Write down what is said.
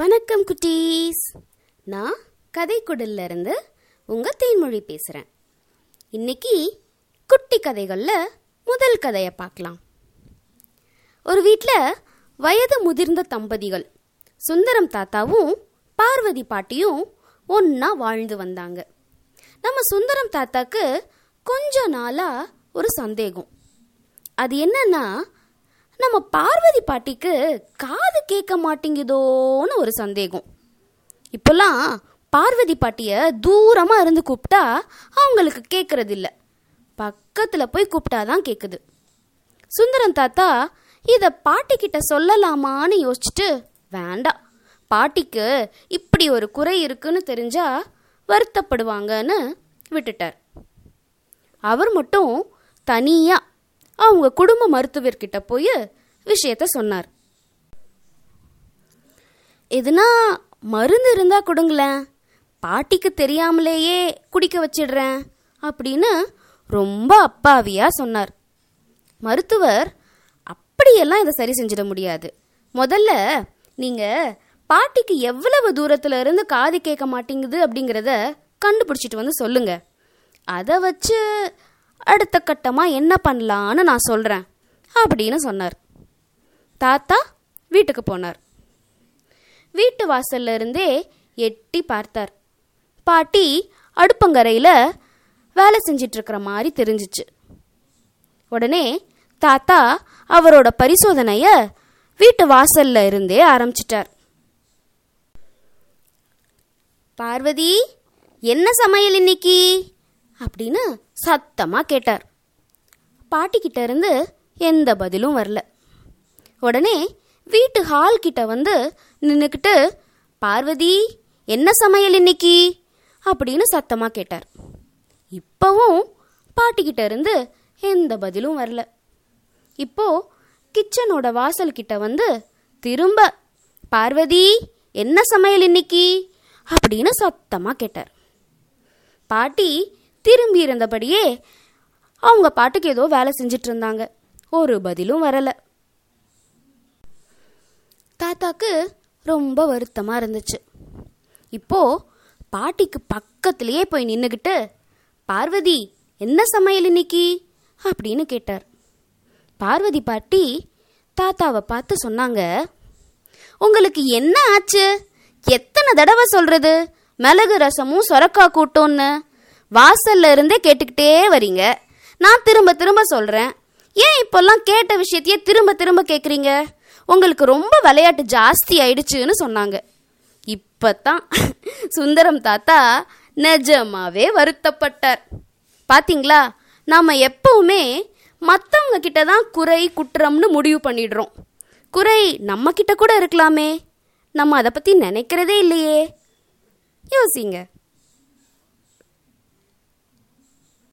வணக்கம் குட்டீஸ். நான் கதைக்குடல்ல இருந்து உங்க தேன்மொழி பேசுறேன். இன்னைக்கு குட்டி கதைகள்ல முதல் கதையை பார்க்கலாம். ஒரு வீட்டில் வயது முதிர்ந்த தம்பதிகள் சுந்தரம் தாத்தாவும் பார்வதி பாட்டியும் ஒன்றா வாழ்ந்து வந்தாங்க. நம்ம சுந்தரம் தாத்தாக்கு கொஞ்ச நாளா ஒரு சந்தேகம். அது என்னன்னா நம்ம பார்வதி பாட்டிக்கு காது கேட்க மாட்டேங்குதோன்னு ஒரு சந்தேகம். இப்போல்லாம் பார்வதி பாட்டிய தூரமாக இருந்து கூப்பிட்டா அவங்களுக்கு கேட்கறது இல்லை பக்கத்தில் போய் கூப்பிட்டாதான் கேட்குது சுந்தரம் தாத்தா இதை பாட்டிக்கிட்ட சொல்லலாமான்னு யோசிச்சுட்டு வேண்டாம் பாட்டிக்கு இப்படி ஒரு குறை இருக்குன்னு தெரிஞ்சா வருத்தப்படுவாங்கன்னு விட்டுட்டார். அவர் மட்டும் தனியாக அவங்க குடும்ப மருத்துவர்கிட்ட போய் விஷயத்த சொன்னார். எதுனா மருந்து இருந்தா கொடுங்களேன். பாட்டிக்கு தெரியாமலேயே குடிக்க வச்சிடுறேன் அப்படின்னு ரொம்ப அப்பாவியா சொன்னார். மருத்துவர் அப்படியெல்லாம் இதை சரி செஞ்சிட முடியாது. முதல்ல நீங்க பாட்டிக்கு எவ்வளவு தூரத்துல இருந்து காது கேட்க மாட்டேங்குது அப்படிங்கிறத கண்டுபிடிச்சிட்டு வந்து சொல்லுங்க. அதை வச்சு அடுத்த கட்டமாக என்ன பண்ணலான்னு நான் சொல்கிறேன் அப்படின்னு சொன்னார். தாத்தா வீட்டுக்கு போனார். வீட்டு வாசல்ல இருந்தே எட்டி பார்த்தார். பாட்டி அடுப்பங்கரையில் வேலை செஞ்சிட்ருக்கிற மாதிரி தெரிஞ்சிச்சு. உடனே தாத்தா அவரோட பரிசோதனையை வீட்டு வாசல்ல இருந்தே ஆரம்பிச்சிட்டார். பார்வதி என்ன சமையல் இன்னைக்கு? அப்படின்னு சத்தமாக கேட்டார். பாட்டிக்கிட்ட இருந்து எந்த பதிலும் வரல. உடனே வீட்டு ஹால் கிட்ட வந்து நின்றுக்கிட்டு பார்வதி என்ன சமையல் இன்னைக்கு? அப்படின்னு சத்தமாக கேட்டார். இப்போவும் பாட்டிக்கிட்ட இருந்து எந்த பதிலும் வரல. இப்போ கிச்சனோட வாசல் கிட்ட வந்து திரும்ப பார்வதி என்ன சமையல் இன்னைக்கு? அப்படின்னு சத்தமாக கேட்டார். பாட்டி திரும்பி இருந்தபடியே அவங்க பாட்டுக்கு ஏதோ வேலை செஞ்சுட்டு இருந்தாங்க. ஒரு பதிலும் வரல. தாத்தாக்கு ரொம்ப வருத்தமா இருந்துச்சு. இப்போ பாட்டிக்கு பக்கத்திலேயே போய் நின்னுக்கிட்டு பார்வதி என்ன சமையல் இன்னைக்கு? அப்படின்னு கேட்டார். பார்வதி பாட்டி தாத்தாவை பார்த்து சொன்னாங்க உங்களுக்கு என்ன ஆச்சு? எத்தனை தடவை சொல்றது? மிளகு ரசமும் சொரக்கா கூட்டோன்னு வாசல்ல இருந்தே கேட்டுக்கிட்டே வரீங்க. நான் திரும்ப திரும்ப சொல்றேன். ஏன் இப்பெல்லாம் கேட்ட விஷயத்தையே திரும்ப திரும்ப கேட்குறீங்க உங்களுக்கு ரொம்ப விளையாட்டு ஜாஸ்தி ஆயிடுச்சுன்னு சொன்னாங்க. இப்பதான் சுந்தரம் தாத்தா நிஜமாவே வருத்தப்பட்டார். பாத்தீங்களா? நாம எப்பவுமே மற்றவங்க கிட்ட தான் குறை குற்றம்னு முடிவு பண்ணிடுறோம். குறை நம்ம கிட்ட கூட இருக்கலாமே. நம்ம அதை பத்தி நினைக்கிறதே இல்லையே. யோசிங்க.